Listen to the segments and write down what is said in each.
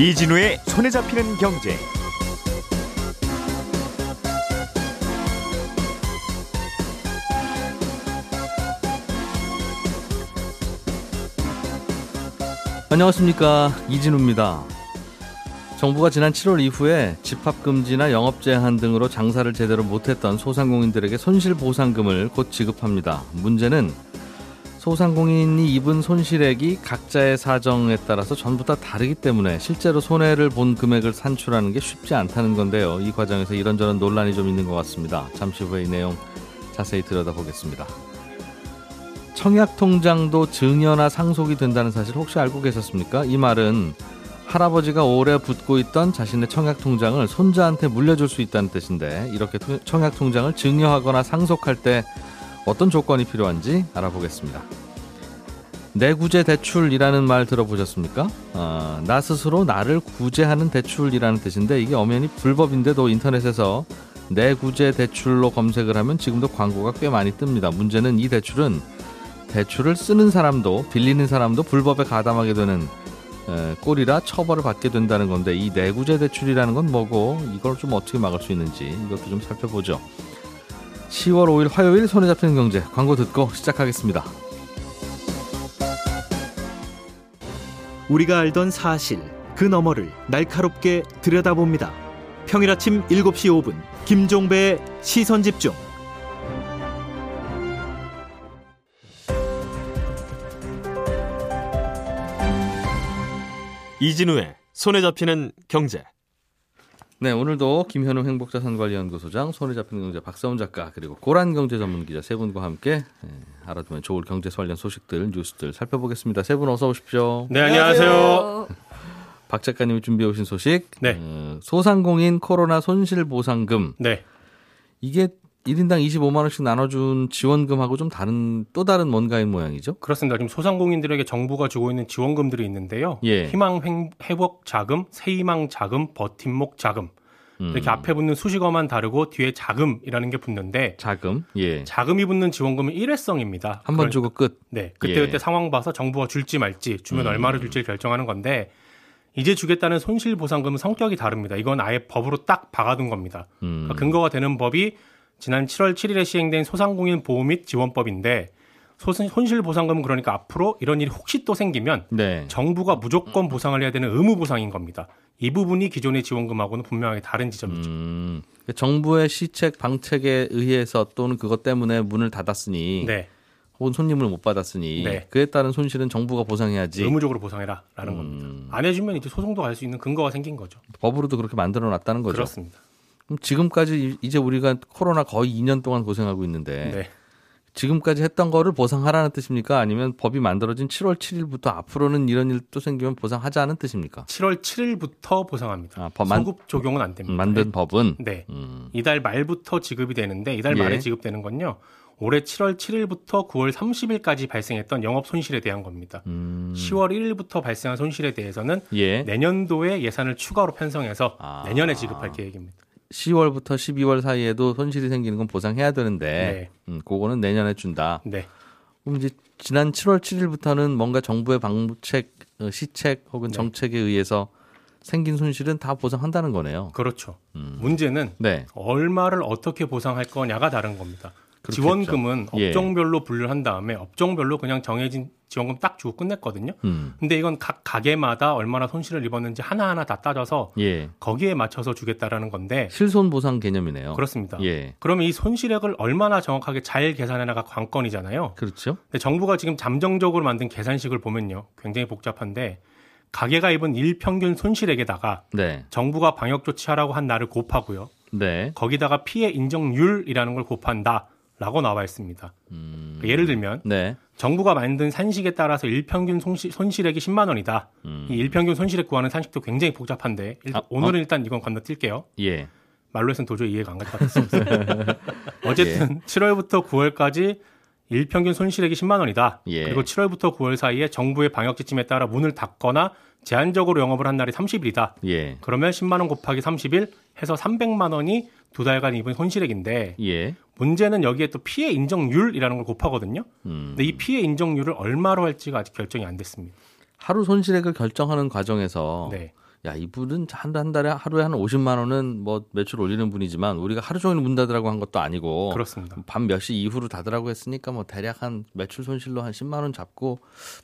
이진우의 손에 잡히는 경제. 안녕하십니까 이진우입니다. 정부가 지난 7월 이후에 집합금지나 영업제한 등으로 장사를 제대로 못했던 소상공인들에게 손실보상금을 곧 지급합니다. 문제는 소상공인이 입은 손실액이 각자의 사정에 따라서 전부 다 다르기 때문에 실제로 손해를 본 금액을 산출하는 게 쉽지 않다는 건데요. 이 과정에서 이런저런 논란이 좀 있는 것 같습니다. 잠시 후에 이 내용 자세히 들여다보겠습니다. 청약 통장도 증여나 상속이 된다는 사실 혹시 알고 계셨습니까? 이 말은 할아버지가 오래 붓고 있던 자신의 청약 통장을 손자한테 물려줄 수 있다는 뜻인데 이렇게 청약 통장을 증여하거나 상속할 때 어떤 조건이 필요한지 알아보겠습니다. 내구제 대출이라는 말 들어보셨습니까? 어, 나 스스로 나를 구제하는 대출이라는 뜻인데 이게 엄연히 불법인데도 인터넷에서 내구제 대출로 검색을 하면 지금도 광고가 꽤 많이 뜹니다. 문제는 이 대출은 대출을 쓰는 사람도 빌리는 사람도 불법에 가담하게 되는 에, 꼴이라 처벌을 받게 된다는 건데 이 내구제 대출이라는 건 뭐고 이걸 좀 어떻게 막을 수 있는지 이것도 좀 살펴보죠. 10월 5일 화요일 손에 잡히는 경제 광고 듣고 시작하겠습니다. 우리가 알던 사실 그 너머를 날카롭게 들여다봅니다. 평일 아침 7시 5분 김종배의 시선 집중. 이진우의 손에 잡히는 경제. 네, 오늘도 김현우 행복자산관리연구소장, 손에 잡히는 경제 박사훈 작가, 그리고 고란 경제 전문 기자 세 분과 함께 예, 알아두면 좋을 경제 관련 소식들, 뉴스들 살펴보겠습니다. 세 분 어서 오십시오. 네, 안녕하세요. 박 작가님이 준비해 오신 소식. 네. 어, 소상공인 코로나 손실 보상금. 네. 이게 1인당 25만 원씩 나눠준 지원금하고 좀 다른 또 다른 뭔가인 모양이죠? 그렇습니다. 지금 소상공인들에게 정부가 주고 있는 지원금들이 있는데요. 예. 희망 회복 자금, 새희망 자금, 버팀목 자금. 음, 이렇게 앞에 붙는 수식어만 다르고 뒤에 자금이라는 게 붙는데 자금. 예. 자금이 붙는 지원금은 일회성입니다. 한번 그러니까- 주고 끝. 네. 그때그때 예. 상황 봐서 정부가 줄지 말지, 주면 음. 얼마를 줄지 결정하는 건데 이제 주겠다는 손실 보상금은 성격이 다릅니다. 이건 아예 법으로 딱 박아둔 겁니다. 음. 그러니까 근거가 되는 법이 지난 7월 7일에 시행된 소상공인 보호 및 지원법인데 손실 보상금은 그러니까 앞으로 이런 일이 혹시 또 생기면 네. 정부가 무조건 보상을 해야 되는 의무 보상인 겁니다. 이 부분이 기존의 지원금하고는 분명하게 다른 지점이죠. 음, 정부의 시책 방책에 의해서 또는 그것 때문에 문을 닫았으니 네, 혹은 손님을 못 받았으니 네. 그에 따른 손실은 정부가 보상해야지. 의무적으로 보상해라라는 음. 겁니다. 안 해주면 이제 소송도 갈 수 있는 근거가 생긴 거죠. 법으로도 그렇게 만들어 놨다는 거죠. 그렇습니다. 그럼 지금까지 이제 우리가 코로나 거의 2년 동안 고생하고 있는데 네. 지금까지 했던 거를 보상하라는 뜻입니까? 아니면 법이 만들어진 7월 7일부터 앞으로는 이런 일 또 생기면 보상하자는 뜻입니까? 7월 7일부터 보상합니다. 아, 법 만- 소급 적용은 안 됩니다. 만든 법은 네. 음, 이달 말부터 지급이 되는데 이달 예. 말에 지급되는 건요. 올해 7월 7일부터 9월 30일까지 발생했던 영업 손실에 대한 겁니다. 음, 10월 1일부터 발생한 손실에 대해서는 예. 내년도에 예산을 추가로 편성해서 아. 내년에 지급할 계획입니다. 10월부터 12월 사이에도 손실이 생기는 건 보상해야 되는데 음, 그거는 내년에 준다. 네. 그럼 이제 지난 7월 7일부터는 뭔가 정부의 방책, 어, 시책 혹은 네. 정책에 의해서 생긴 손실은 다 보상한다는 거네요. 그렇죠. 음. 문제는 네. 얼마를 어떻게 보상할 거냐가 다른 겁니다. 그렇겠죠. 지원금은 예. 업종별로 분류를 한 다음에 업종별로 그냥 정해진 지원금 딱 주고 끝냈거든요. 음. 근데 이건 각 가게마다 얼마나 손실을 입었는지 하나하나 다 따져서 예. 거기에 맞춰서 주겠다라는 건데 실손 보상 개념이네요. 그렇습니다. 예. 그러면 이 손실액을 얼마나 정확하게 잘 계산해나가 관건이잖아요. 그렇죠. 근데 정부가 지금 잠정적으로 만든 계산식을 보면요. 굉장히 복잡한데 가게가 입은 일평균 손실액에다가 네. 정부가 방역 조치하라고 한 날을 곱하고요. 네. 거기다가 피해 인정률이라는 걸 곱한다 라고 나와 있습니다. 음. 그러니까 예를 들면 네. 정부가 만든 산식에 따라서 일평균 손실, 손실액이 10만 원이다. 음. 이 일평균 손실액 구하는 산식도 굉장히 복잡한데 일- 아, 오늘은 일단 이건 건너뛸게요. 예. 말로 해서는 도저히 이해가 안 갈 것 같습니다. 어쨌든 7월부터 9월까지 일평균 손실액이 10만 원이다. 예. 그리고 7월부터 9월 사이에 정부의 방역 지침에 따라 문을 닫거나 제한적으로 영업을 한 날이 30일이다. 예. 그러면 10만 원 곱하기 30일 해서 300만 원이 두 달간 입은 손실액인데 예. 문제는 여기에 또 피해 인정률이라는 걸 곱하거든요. 음. 근데 이 피해 인정률을 얼마로 할지가 아직 결정이 안 됐습니다. 하루 손실액을 결정하는 과정에서 네. 야 이분은 한, 한 달에 하루에 한 50만 원은 뭐 매출 올리는 분이지만 우리가 하루 종일 문 닫으라고 한 것도 아니고 그렇습니다. 밤 몇 시 이후로 닫으라고 했으니까 뭐 대략 한 매출 손실로 한 10만 원 잡고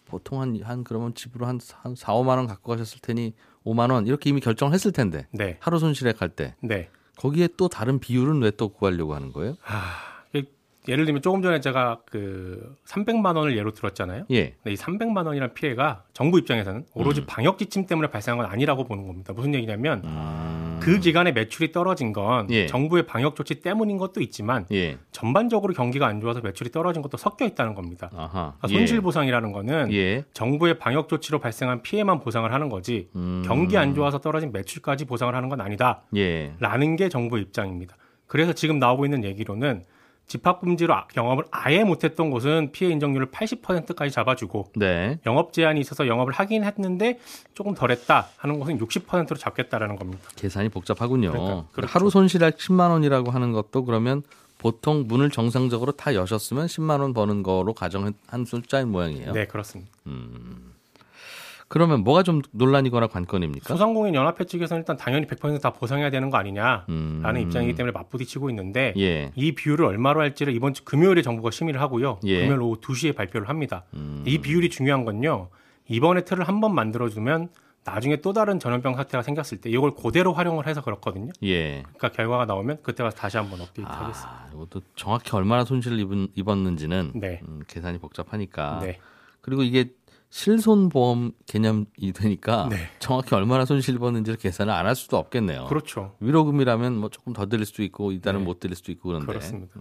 보통 한, 한 그러면 집으로 한, 한 4, 5만 원 갖고 가셨을 테니 5만 원 이렇게 이미 결정을 했을 텐데 네. 하루 손실액 할 때 네. 거기에 또 다른 비율은 왜 또 구하려고 하는 거예요? 예를 들면 조금 전에 제가 그 300만 원을 예로 들었잖아요. 예. 근데 이 300만 원이라는 피해가 정부 입장에서는 오로지 음. 방역 지침 때문에 발생한 건 아니라고 보는 겁니다. 무슨 얘기냐면 음. 그 기간에 매출이 떨어진 건 예. 정부의 방역 조치 때문인 것도 있지만 예. 전반적으로 경기가 안 좋아서 매출이 떨어진 것도 섞여 있다는 겁니다. 그러니까 손실 보상이라는 거는 예. 정부의 방역 조치로 발생한 피해만 보상을 하는 거지 음. 경기 안 좋아서 떨어진 매출까지 보상을 하는 건 아니다라는 예. 게 정부 입장입니다. 그래서 지금 나오고 있는 얘기로는 집합금지로 아- 영업을 아예 못했던 곳은 피해 인정률을 80%까지 잡아주고 네. 영업 제한이 있어서 영업을 하긴 했는데 조금 덜했다 하는 곳은 60%로 잡겠다라는 겁니다. 계산이 복잡하군요. 그러니까, 그렇죠. 하루 손실액 10만 원이라고 하는 것도 그러면 보통 문을 정상적으로 다 여셨으면 10만 원 버는 거로 가정한 숫자인 모양이에요. 네, 그렇습니다. 그러면 뭐가 좀 논란이거나 관건입니까? 소상공인 연합회 측에서는 일단 당연히 100%다 보상해야 되는 거 아니냐라는 음. 입장이기 때문에 맞부딪히고 있는데 예. 이 비율을 얼마로 할지를 이번 주 금요일에 정부가 심의를 하고요. 예. 금요일 오후 2시에 발표를 합니다. 음. 이 비율이 중요한 건요. 이번에 틀을 한 번 만들어 주면 나중에 또 다른 전염병 사태가 생겼을 때 이걸 그대로 활용을 해서 그렇거든요. 예. 그러니까 결과가 나오면 그때 가서 다시 한번 업데이트하겠습니다. 아, 이것도 정확히 얼마나 손실을 입은, 입었는지는 네. 음, 계산이 복잡하니까. 네. 그리고 이게 실손보험 개념이 되니까 네. 정확히 얼마나 손실 입었는지를 계산을 안 할 수도 없겠네요. 그렇죠. 위로금이라면 뭐 조금 더 드릴 수도 있고 이달은 네. 못 드릴 수도 있고 그런데 그렇습니다.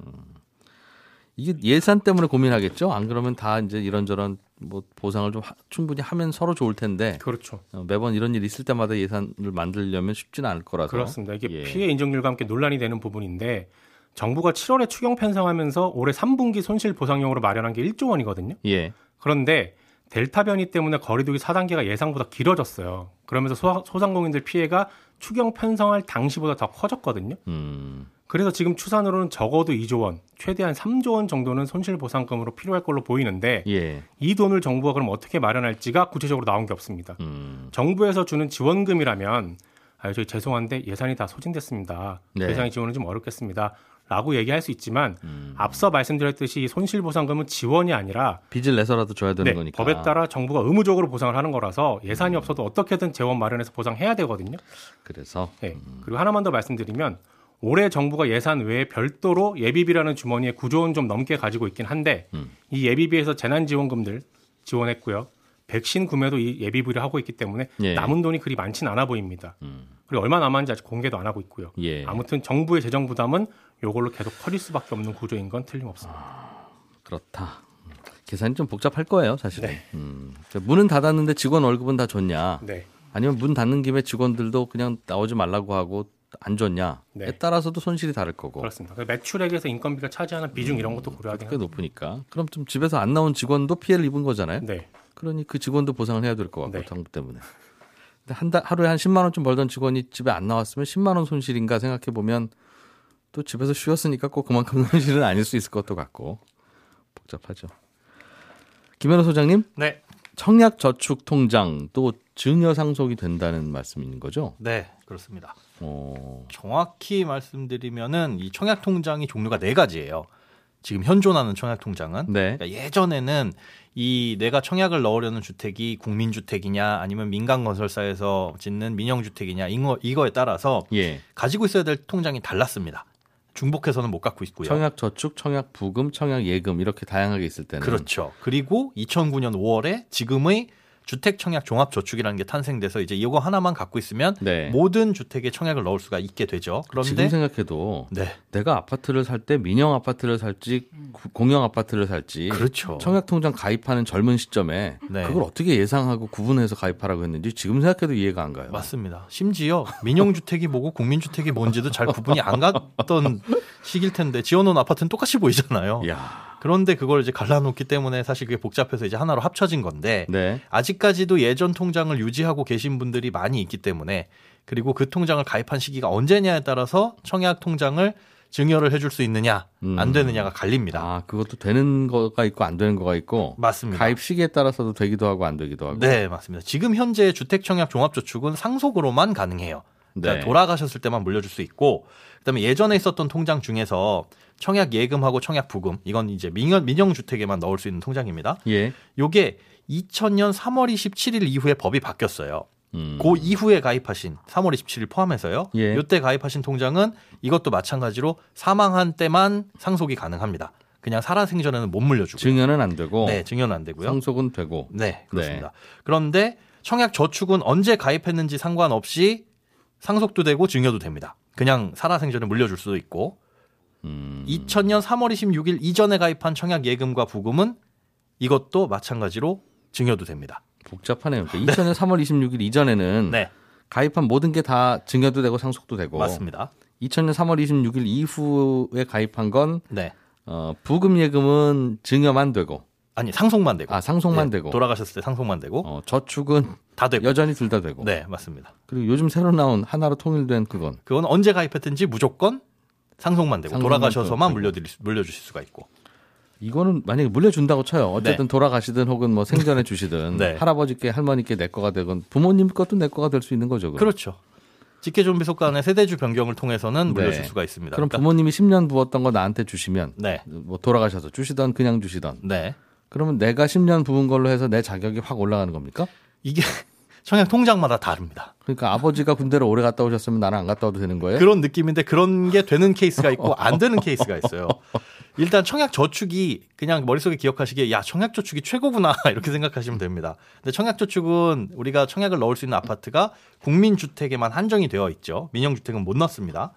이게 예산 때문에 고민하겠죠. 안 그러면 다 이제 이런저런 뭐 보상을 좀 하- 충분히 하면 서로 좋을 텐데 그렇죠. 어, 매번 이런 일 있을 때마다 예산을 만들려면 쉽지는 않을 거라서 그렇습니다. 이게 예. 피해 인정률과 함께 논란이 되는 부분인데 정부가 7월에 추경 편성하면서 올해 3분기 손실 보상용으로 마련한 게 1조 원이거든요. 예. 그런데 델타 변이 때문에 거리두기 4단계가 예상보다 길어졌어요. 그러면서 소, 소상공인들 피해가 추경 편성할 당시보다 더 커졌거든요. 음. 그래서 지금 추산으로는 적어도 2조 원, 최대한 3조 원 정도는 손실 보상금으로 필요할 걸로 보이는데 예. 이 돈을 정부가 그럼 어떻게 마련할지가 구체적으로 나온 게 없습니다. 음. 정부에서 주는 지원금이라면 아, 저희 죄송한데 예산이 다 소진됐습니다. 네. 예산이 지원은 좀 어렵겠습니다. 라고 얘기할 수 있지만 음. 앞서 말씀드렸듯이 이 손실보상금은 지원이 아니라 빚을 내서라도 줘야 되는 네, 거니까. 음. 법에 따라 정부가 의무적으로 보상을 하는 거라서 예산이 없어도 어떻게든 재원 마련해서 보상해야 되거든요. 그래서 네. 그리고 하나만 더 말씀드리면 올해 정부가 예산 외에 별도로 예비비라는 주머니에 9조 원 좀 넘게 가지고 있긴 한데 음. 이 예비비에서 재난지원금들 지원했고요. 백신 구매도 이 예비비를 하고 있기 때문에 예. 남은 돈이 그리 많진 않아 보입니다. 음. 그리고 얼마 남았는지 아직 공개도 안 하고 있고요. 예. 아무튼 정부의 재정 부담은 요걸로 계속 커질 수밖에 없는 구조인 건 틀림없습니다. 그렇다. 음. 계산이 좀 복잡할 거예요, 사실은. 네. 음. 문은 닫았는데 직원 월급은 다 줬냐? 네. 아니면 문 닫는 김에 직원들도 그냥 나오지 말라고 하고 안 줬냐에 네. 따라서도 손실이 다를 거고. 그렇습니다. 그 매출액에서 인건비가 차지하는 비중 이런 것도 고려하긴 꽤. 높으니까. 그럼 좀 집에서 안 나온 직원도 피해를 입은 거잖아요. 네. 그러니 그 직원도 보상을 해야 될 것 같고 네. 정부 때문에. 근데 한 달, 하루에 한 10만 원쯤 벌던 직원이 집에 안 나왔으면 10만 원 손실인가 생각해 보면 또 집에서 쉬었으니까 꼭 그만큼 손실은 아닐 수 있을 것도 같고 복잡하죠. 김현우 소장님, 네. 청약 저축 통장도 증여 상속이 된다는 말씀인 거죠? 네, 그렇습니다. 어, 정확히 말씀드리면은 이 청약 통장이 종류가 네 가지예요. 지금 현존하는 청약 통장은 네. 그러니까 예전에는 이 내가 청약을 넣으려는 주택이 국민주택이냐 아니면 민간 건설사에서 짓는 민영주택이냐 이거, 이거에 따라서 예. 가지고 있어야 될 통장이 달랐습니다. 중복해서는 못 갖고 있고요. 청약 저축, 청약 부금, 청약 예금 이렇게 다양하게 있을 때는 그렇죠. 그리고 2009년 5월에 지금의 주택 청약 종합 저축이라는 게 탄생돼서 이제 이거 하나만 갖고 있으면 네. 모든 주택에 청약을 넣을 수가 있게 되죠. 지금 그런데 생각해도 네, 내가 아파트를 살 때 민영 아파트를 살지 구- 공영 아파트를 살지 그렇죠. 청약 통장 가입하는 젊은 시점에 네. 그걸 어떻게 예상하고 구분해서 가입하라고 했는지 지금 생각해도 이해가 안 가요. 맞습니다. 심지어 민영 주택이 뭐고 국민 주택이 뭔지도 잘 구분이 안 갔던 시기일 텐데 지어놓은 아파트는 똑같이 보이잖아요. 야, 그런데 그걸 이제 갈라놓기 때문에 사실 그게 복잡해서 이제 하나로 합쳐진 건데 네, 아직까지도 예전 통장을 유지하고 계신 분들이 많이 있기 때문에 그리고 그 통장을 가입한 시기가 언제냐에 따라서 청약 통장을 증여를 해줄 수 있느냐 음. 안 되느냐가 갈립니다. 아, 그것도 되는 거가 있고 안 되는 거가 있고 맞습니다. 가입 시기에 따라서도 되기도 하고 안 되기도 하고. 네, 맞습니다. 지금 현재 주택청약 종합저축은 상속으로만 가능해요. 그러니까 네. 돌아가셨을 때만 물려줄 수 있고, 그다음에 예전에 있었던 통장 중에서 청약 예금하고 청약 부금 이건 이제 민영 민영 주택에만 넣을 수 있는 통장입니다. 예. 요게 2000년 3월 27일 이후에 법이 바뀌었어요. 음. 그 이후에 가입하신 3월 27일 포함해서요. 예. 요때 가입하신 통장은 이것도 마찬가지로 사망한 때만 상속이 가능합니다. 그냥 살아 생전에는 못 물려주고. 증여는 안 되고 네, 증여는 안 되고요. 상속은 되고. 네, 그렇습니다. 그런데 청약 저축은 언제 가입했는지 상관없이 상속도 되고 증여도 됩니다. 그냥 살아 생전에 물려줄 수도 있고 음. 2000년 3월 26일 이전에 가입한 청약 예금과 부금은 이것도 마찬가지로 증여도 됩니다. 복잡하네요. 그러니까 2000년 3월 26일 이전에는 네, 가입한 모든 게 다 증여도 되고 상속도 되고 맞습니다. 2000년 3월 26일 이후에 가입한 건 네. 어, 부금 예금은 증여만 되고 아니 상속만 되고 아 상속만 네, 되고 돌아가셨을 때 상속만 되고 어, 저축은 다 되고 여전히 둘 다 되고 네 맞습니다. 그리고 요즘 새로 나온 하나로 통일된 그건 그건 언제 가입했든지 무조건 상속만 되고 상속만 돌아가셔서만. 물려드릴 수- 물려주실 수가 있고 이거는 만약에 물려준다고 쳐요. 어쨌든 돌아가시든 혹은 뭐 생전에 주시든 네. 할아버지께 할머니께 내 거가 되건 부모님 것도 내 거가 될 수 있는 거죠. 그럼. 그렇죠. 직계존비속 간의 세대주 변경을 통해서는 물려줄 네. 수가 있습니다. 그럼 그러니까- 부모님이 10년 부었던 거 나한테 주시면 네, 뭐 돌아가셔서 주시던 그냥 주시던 네. 그러면 내가 10년 부은 걸로 해서 내 자격이 확 올라가는 겁니까? 이게 청약 통장마다 다릅니다. 그러니까 아버지가 군대를 오래 갔다 오셨으면 나는 안 갔다 와도 되는 거예요? 그런 느낌인데 그런 게 되는 케이스가 있고 안 되는 케이스가 있어요. 일단 청약 저축이 그냥 머릿속에 기억하시기에 야 청약 저축이 최고구나 이렇게 생각하시면 됩니다. 근데 청약 저축은 우리가 청약을 넣을 수 있는 아파트가 국민주택에만 한정이 되어 있죠. 민영주택은 못 넣습니다.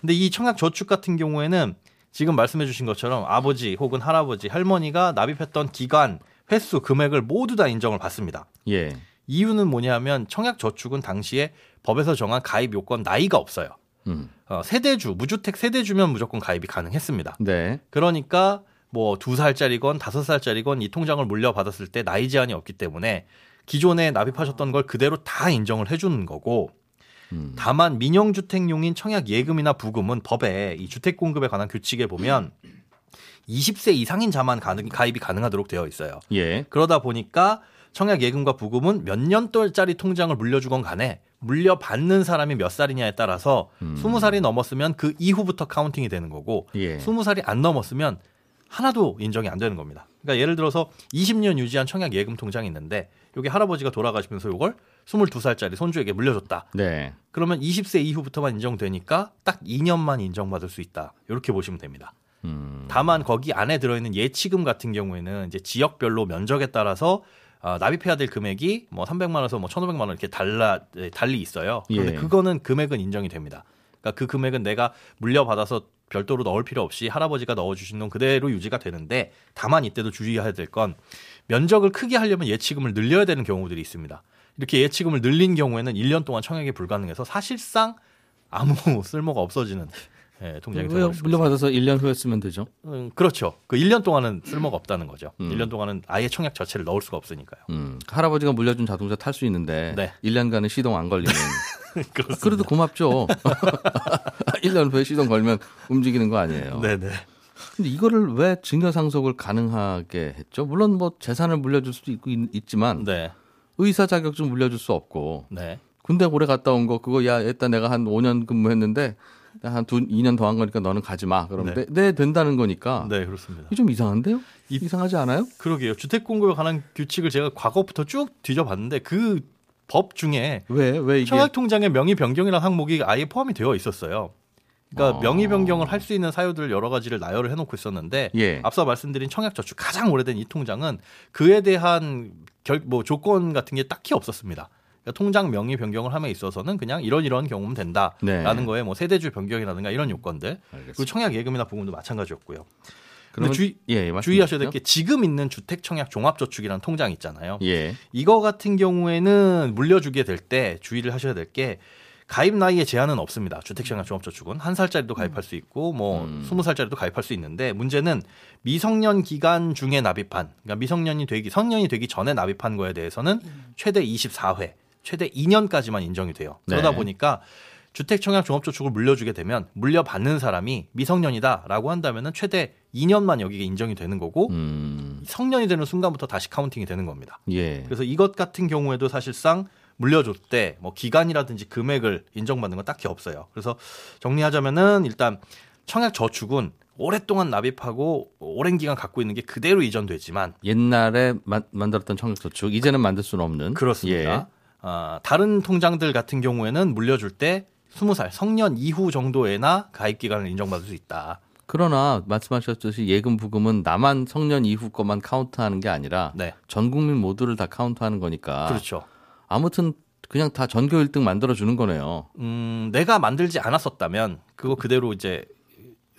근데 이 청약 저축 같은 경우에는 지금 말씀해 주신 것처럼 아버지 혹은 할아버지 할머니가 납입했던 기간 횟수 금액을 모두 다 인정을 받습니다. 예. 이유는 뭐냐면 청약 저축은 당시에 법에서 정한 가입 요건 나이가 없어요. 음. 어, 세대주, 무주택 세대주면 무조건 가입이 가능했습니다. 네. 그러니까 뭐 두 살짜리건 다섯 살짜리건 이 통장을 물려받았을 때 나이 제한이 없기 때문에 기존에 납입하셨던 걸 그대로 다 인정을 해주는 거고 음. 다만 민영주택용인 청약 예금이나 부금은 법에 이 주택 공급에 관한 규칙에 보면 20세 이상인 자만 가능, 가입이 가능하도록 되어 있어요. 예. 그러다 보니까 청약 예금과 부금은 몇 년짜리 통장을 물려주건 간에 물려받는 사람이 몇 살이냐에 따라서 음. 20살이 넘었으면 그 이후부터 카운팅이 되는 거고 예. 20살이 안 넘었으면 하나도 인정이 안 되는 겁니다. 그러니까 예를 들어서 20년 유지한 청약 예금 통장이 있는데 여기 할아버지가 돌아가시면서 이걸 22살짜리 손주에게 물려줬다. 네. 그러면 20세 이후부터만 인정되니까 딱 2년만 인정받을 수 있다. 이렇게 보시면 됩니다. 음. 다만 거기 안에 들어있는 예치금 같은 경우에는 이제 지역별로 면적에 따라서 어, 납입해야 될 금액이 뭐 300만 원에서 뭐 1,500만 원 이렇게 달라 네, 달리 있어요. 그런데 예. 그거는 금액은 인정이 됩니다. 그러니까 그 금액은 내가 물려받아서 별도로 넣을 필요 없이 할아버지가 넣어주신 돈 그대로 유지가 되는데 다만 이때도 주의해야 될 건 면적을 크게 하려면 예치금을 늘려야 되는 경우들이 있습니다. 이렇게 예치금을 늘린 경우에는 1년 동안 청약이 불가능해서 사실상 아무 쓸모가 없어지는 예, 수가 있습니다. 물려받아서 1년 후에 쓰면 되죠. 음, 그렇죠. 그 1년 동안은 쓸모가 없다는 거죠. 음. 1년 동안은 아예 청약 자체를 넣을 수가 없으니까요. 음. 할아버지가 물려준 자동차 탈 수 있는데 네. 1년간은 시동 안 걸리면 그렇습니다. 그래도 고맙죠. 1년 후에 시동 걸면 움직이는 거 아니에요. 네네. 근데 이거를 왜 증여 상속을 가능하게 했죠? 물론 뭐 재산을 물려줄 수도 있고 있, 지만 네. 의사 자격증 물려줄 수 없고 네. 군대 오래 갔다 온 거 그거 야 일단 내가 한 5년 근무했는데 한 두, 2년 더 한 거니까 너는 가지 마. 그러면 네. 네, 네 된다는 거니까 네, 그렇습니다. 좀 이상한데요? 이- 이상하지 않아요? 그러게요. 주택 공급에 관한 규칙을 제가 과거부터 쭉 뒤져봤는데 그 법 중에 왜 왜 이게 청약 통장의 명의 변경이라는 항목이 아예 포함이 되어 있었어요. 그러니까 아. 명의 변경을 할 수 있는 사유들 여러 가지를 나열을 해놓고 있었는데 예. 앞서 말씀드린 청약 저축 가장 오래된 이 통장은 그에 대한 결, 뭐 조건 같은 게 딱히 없었습니다. 그러니까 통장 명의 변경을 함에 있어서는 그냥 이런 이런 경우면 된다라는 네. 거에 뭐 세대주 변경이라든가 이런 요건들 그리고 알겠습니다. 청약 예금이나 부금도 마찬가지였고요. 그러면 주의- 예, 주의하셔야 될. 게 지금 있는 주택 청약 종합저축이라는 통장 있잖아요. 예. 이거 같은 경우에는 물려주게 될 때 주의를 하셔야 될 게 가입 나이에 제한은 없습니다. 주택청약 종합저축은 한 살짜리도 가입할 수 있고 뭐 음. 스무 살짜리도 가입할 수 있는데 문제는 미성년 기간 중에 납입한 그러니까 미성년이 되기 성년이 되기 전에 납입한 거에 대해서는 최대 24회, 최대 2년까지만 인정이 돼요. 그러다 네. 보니까 주택 청약 종합저축을 물려주게 되면 물려받는 사람이 미성년이다라고 한다면은 최대 2년만 여기가 인정이 되는 거고 음, 성년이 되는 순간부터 다시 counting이 되는 겁니다. 예. 그래서 이것 같은 경우에도 사실상 물려줄 때 뭐 기간이라든지 금액을 인정받는 건 딱히 없어요. 그래서 정리하자면은 일단 청약 저축은 오랫동안 납입하고 오랜 기간 갖고 있는 게 그대로 이전되지만 옛날에 마- 만들었던 청약저축 이제는 만들 수는 없는 그렇습니다. 예. 아, 다른 통장들 같은 경우에는 물려줄 때 20살 성년 이후 정도에나 가입 기간을 인정받을 수 있다. 그러나 말씀하셨듯이 예금 부금은 나만 성년 이후 것만 카운트하는 게 아니라 네. 전 국민 모두를 다 카운트하는 거니까 그렇죠. 아무튼 그냥 다 전교 1등 만들어 주는 거네요. 음, 내가 만들지 않았었다면 그거 그대로 이제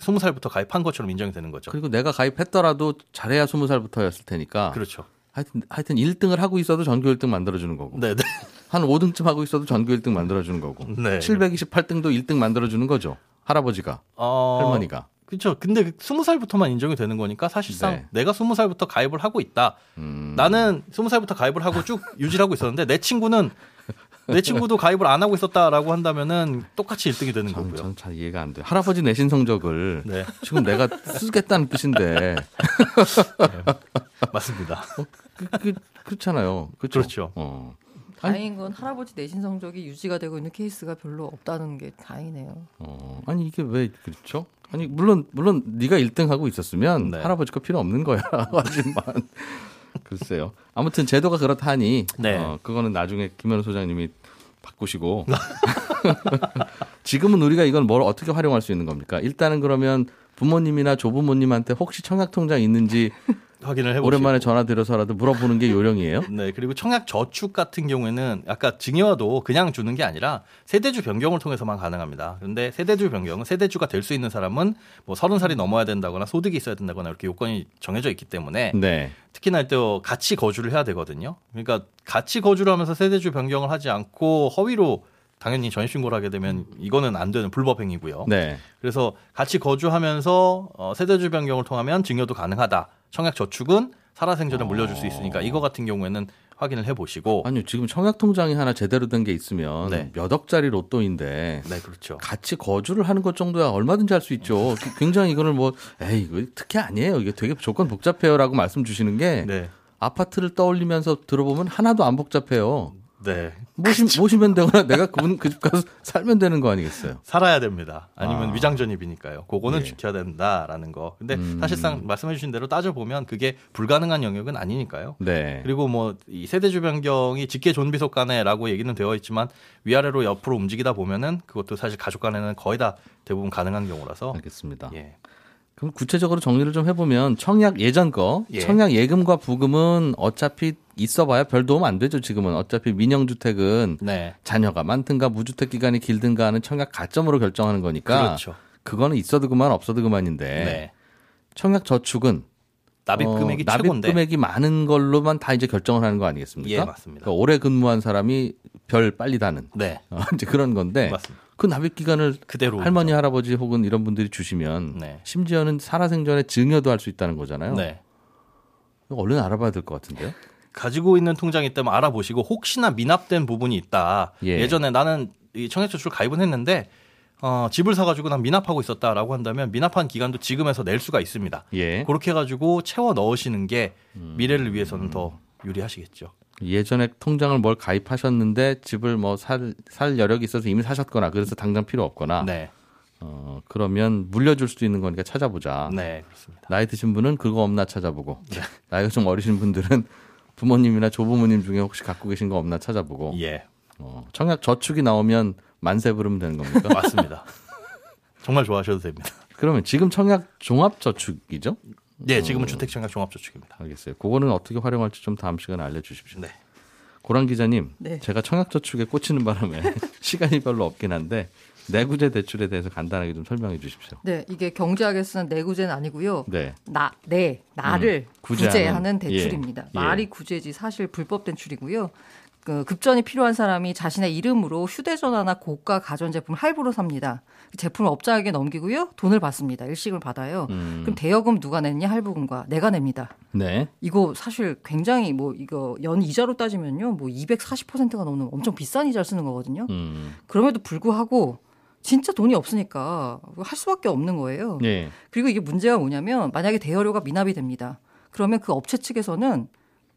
20살부터 가입한 것처럼 인정이 되는 거죠. 그리고 내가 가입했더라도 잘해야 20살부터였을 테니까 그렇죠. 하여튼 하여튼 1등을 하고 있어도 전교 1등 만들어 주는 거고. 네, 네. 한 5등쯤 하고 있어도 전교 1등 만들어 주는 거고. 네. 728등도 1등 만들어 주는 거죠. 할아버지가, 어, 할머니가. 그렇죠. 근데 그 20살부터만 인정이 되는 거니까 사실상 네. 내가 20살부터 가입을 하고 있다. 음. 나는 20살부터 가입을 하고 쭉 유지를 하고 있었는데 내 친구는 내 친구도 가입을 안 하고 있었다라고 한다면은 똑같이 1등이 되는 저는, 거고요. 저는 잘 이해가 안 돼. 요 할아버지 내신 성적을 네, 지금 내가 쓰겠다는 뜻인데 맞습니다. 그, 그, 그 렇잖아요. 그렇죠. 그렇죠. 어. 아니- 다행인 건 할아버지 내신 성적이 유지가 되고 있는 케이스가 별로 없다는 게 다행이네요. 어, 아니 이게 왜 그렇죠? 아니 물론 물론 네가 1등 하고 있었으면 네. 할아버지 거 필요 없는 거야. 하지만 글쎄요. 아무튼 제도가 그렇다니 네. 어, 그거는 나중에 김현우 소장님이 바꾸시고 지금은 우리가 이건 뭘 어떻게 활용할 수 있는 겁니까? 일단은 그러면 부모님이나 조부모님한테 혹시 청약 통장 있는지 확인을 해보시고. 오랜만에 전화 드려서라도 물어보는 게 요령이에요. 네, 그리고 청약 저축 같은 경우에는 아까 증여도 그냥 주는 게 아니라 세대주 변경을 통해서만 가능합니다. 그런데 세대주 변경은 세대주가 될 수 있는 사람은 뭐 서른 살이 넘어야 된다거나 소득이 있어야 된다거나 이렇게 요건이 정해져 있기 때문에 네. 특히나 또 같이 거주를 해야 되거든요. 그러니까 같이 거주를 하면서 세대주 변경을 하지 않고 허위로 당연히 전입신고를 하게 되면 이거는 안 되는 불법 행위고요. 네. 그래서 같이 거주하면서 어, 세대주 변경을 통하면 증여도 가능하다. 청약 저축은 살아생전에 물려줄 수 있으니까 이거 같은 경우에는 확인을 해보시고 아니요. 지금 청약 통장이 하나 제대로 된 게 있으면 네. 몇 억짜리 로또인데 네 그렇죠. 같이 거주를 하는 것 정도야 얼마든지 할 수 있죠. 그- 굉장히 이거를 뭐 에이 이거 특혜 아니에요. 이게 되게 조건 복잡해요라고 말씀 주시는 게 네, 아파트를 떠올리면서 들어보면 하나도 안 복잡해요. 네 모시, 모시면 되거나 내가 그분 그 집 가서 살면 되는 거 아니겠어요? 살아야 됩니다. 아니면 아. 위장 전입이니까요. 그거는 예. 지켜야 된다라는 거. 근데 음. 사실상 말씀해 주신 대로 따져 보면 그게 불가능한 영역은 아니니까요. 네. 그리고 뭐 이 세대주 변경이 직계 존비속 간에라고 얘기는 되어 있지만 위아래로 옆으로 움직이다 보면은 그것도 사실 가족 간에는 거의 다 대부분 가능한 경우라서 알겠습니다. 예. 그럼 구체적으로 정리를 좀 해보면 청약 예전 거 예. 청약 예금과 부금은 어차피 있어봐야 별 도움 안 되죠. 지금은 어차피 민영 주택은 네. 자녀가 많든가 무주택 기간이 길든가 하는 청약 가점으로 결정하는 거니까 그렇죠. 그거는 있어도 그만 없어도 그만인데 네. 청약 저축은 납입 어, 금액이 납입 최고인데. 금액이 많은 걸로만 다 이제 결정을 하는 거 아니겠습니까? 예, 맞습니다. 그러니까 오래 근무한 사람이 별 빨리 다는 네. 어, 이제 그런 건데 맞습니다. 그 납입 기간을 그대로 할머니 할아버지 혹은 이런 분들이 주시면 네. 심지어는 살아생전에 증여도 할 수 있다는 거잖아요. 네. 얼른 알아봐야 될 것 같은데요. 가지고 있는 통장이 있다면 알아보시고 혹시나 미납된 부분이 있다. 예. 예. 전에 나는 이 청약저축 가입은 했는데 어, 집을 사가지고 난 미납하고 있었다라고 한다면 미납한 기간도 지금에서 낼 수가 있습니다. 예. 그렇게 해가지고 채워 넣으시는 게 미래를 위해서는 더 유리하시겠죠. 예전에 통장을 뭘 가입하셨는데 집을 뭐 살 살 여력이 있어서 이미 사셨거나 그래서 당장 필요 없거나 네, 어, 그러면 물려줄 수도 있는 거니까 찾아보자. 네 그렇습니다. 나이 드신 분은 그거 없나 찾아보고 나이가 좀 어리신 분들은 부모님이나 조부모님 중에 혹시 갖고 계신 거 없나 찾아보고 예, 어, 청약 저축이 나오면 만세 부르면 되는 겁니까? 맞습니다. 정말 좋아하셔도 됩니다. 그러면 지금 청약 종합 저축이죠? 네, 지금은 주택청약 종합저축입니다. 알겠어요. 그거는 어떻게 활용할지 좀 다음 시간에 알려주십시오. 네, 고란 기자님, 네. 제가 청약 저축에 꽂히는 바람에 시간이 별로 없긴 한데 내구재 대출에 대해서 간단하게 좀 설명해 주십시오. 네, 이게 경제학에 쓰는 내구제는 아니고요. 네. 나, 내, 나를 음, 구제하는, 구제하는 대출입니다. 예, 예. 말이 구제지 사실 불법 대출이고요. 그 급전이 필요한 사람이 자신의 이름으로 휴대전화나 고가 가전제품을 할부로 삽니다. 그 제품을 업자에게 넘기고요. 돈을 받습니다. 일식을 받아요. 음, 그럼 대여금 누가 냈냐? 할부금과 내가 냅니다. 네. 이거 사실 굉장히 뭐 이거 연 이자로 따지면요. 뭐 240%가 넘는 엄청 비싼 이자를 쓰는 거거든요. 음, 그럼에도 불구하고 진짜 돈이 없으니까 할 수밖에 없는 거예요. 예. 그리고 이게 문제가 뭐냐면 만약에 대여료가 미납이 됩니다. 그러면 그 업체 측에서는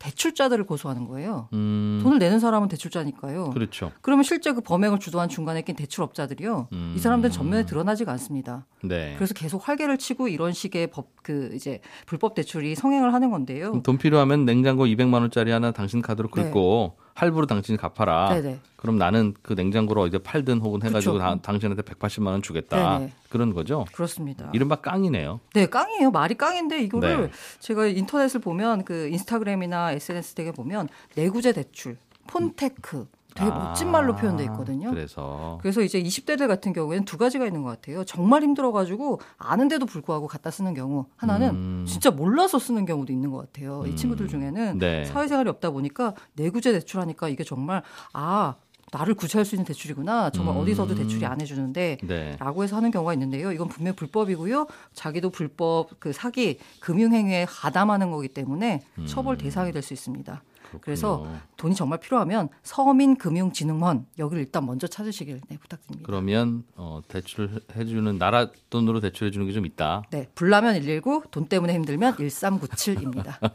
대출자들을 고소하는 거예요. 음. 돈을 내는 사람은 대출자니까요. 그렇죠. 그러면 실제 그 범행을 주도한 중간에 낀 대출업자들이요. 음. 이 사람들은 전면에 드러나지가 않습니다. 네. 그래서 계속 활개를 치고 이런 식의 법그 이제 불법 대출이 성행을 하는 건데요. 돈 필요하면 냉장고 200만 원짜리 하나 당신 카드로 네. 긁고 할부로 당신이 갚아라. 네네. 그럼 나는 그 냉장고를 어디 팔든 혹은 해가지고. 다- 당신한테 180만 원 주겠다. 네네. 그런 거죠. 그렇습니다. 이른바 깡이네요. 네, 깡이에요. 말이 깡인데 이거를 네. 제가 인터넷을 보면 그 인스타그램이나 SNS 등에 보면 내구재 대출, 폰테크 되게 아, 멋진 말로 표현돼 있거든요. 그래서 그래서 이제 20대들 같은 경우에는 두 가지가 있는 것 같아요. 정말 힘들어가지고 아는데도 불구하고 갖다 쓰는 경우 하나는 음. 진짜 몰라서 쓰는 경우도 있는 것 같아요. 이 친구들 중에는 네. 사회생활이 없다 보니까 내구재 대출하니까 이게 정말 아 나를 구제할 수 있는 대출이구나. 정말 음. 어디서도 대출이 안 해주는데 네. 라고 해서 하는 경우가 있는데요. 이건 분명 불법이고요. 자기도 불법 그 사기 금융행위에 가담하는 거기 때문에 처벌 대상이 될 수 있습니다. 그래서 음. 돈이 정말 필요하면 서민금융진흥원 여기를 일단 먼저 찾으시길 네, 부탁드립니다. 그러면 어, 대출을 해주는 나라 돈으로 대출해 주는 게 좀 있다. 네, 불나면 119, 돈 때문에 힘들면 1397입니다.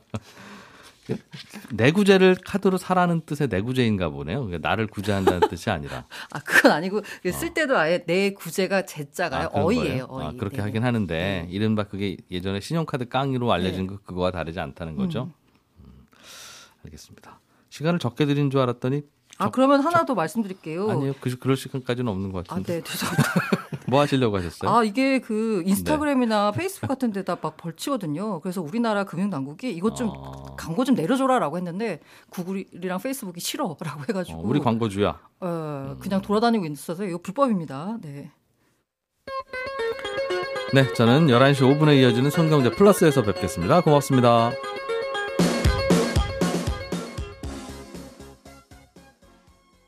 내구재를 카드로 사라는 뜻의 내구재인가 보네요. 그러니까 나를 구제한다는 뜻이 아니라. 아, 그건 아니고 쓸 때도 아예 내 구제가 제자가요. 아, 어이예요. 거예요? 아, 어이. 그렇게 네. 하긴 하는데 이른바 그게 예전에 신용카드 깡이로 알려진 네. 그 그거와 다르지 않다는 거죠. 음, 알겠습니다. 시간을 적게 드린 줄 알았더니 아, 그러면 하나 더 말씀드릴게요. 아니요. 그, 그럴 시간까지는 없는 것 아, 같은데. 네, 죄송합니다. 뭐 하시려고 하셨어요? 아, 이게 그 네. 인스타그램이나 페이스북 같은 데다 막 벌치거든요. 그래서 우리나라 금융당국이 이것 좀 어. 광고 좀 내려줘라라고 했는데 구글이랑 페이스북이 싫어라고 해가지고 어, 우리 광고주야. 어, 그냥 돌아다니고 있어서 이거 불법입니다. 네. 네, 저는 11시 5분에 이어지는 손경제 플러스에서 뵙겠습니다. 고맙습니다.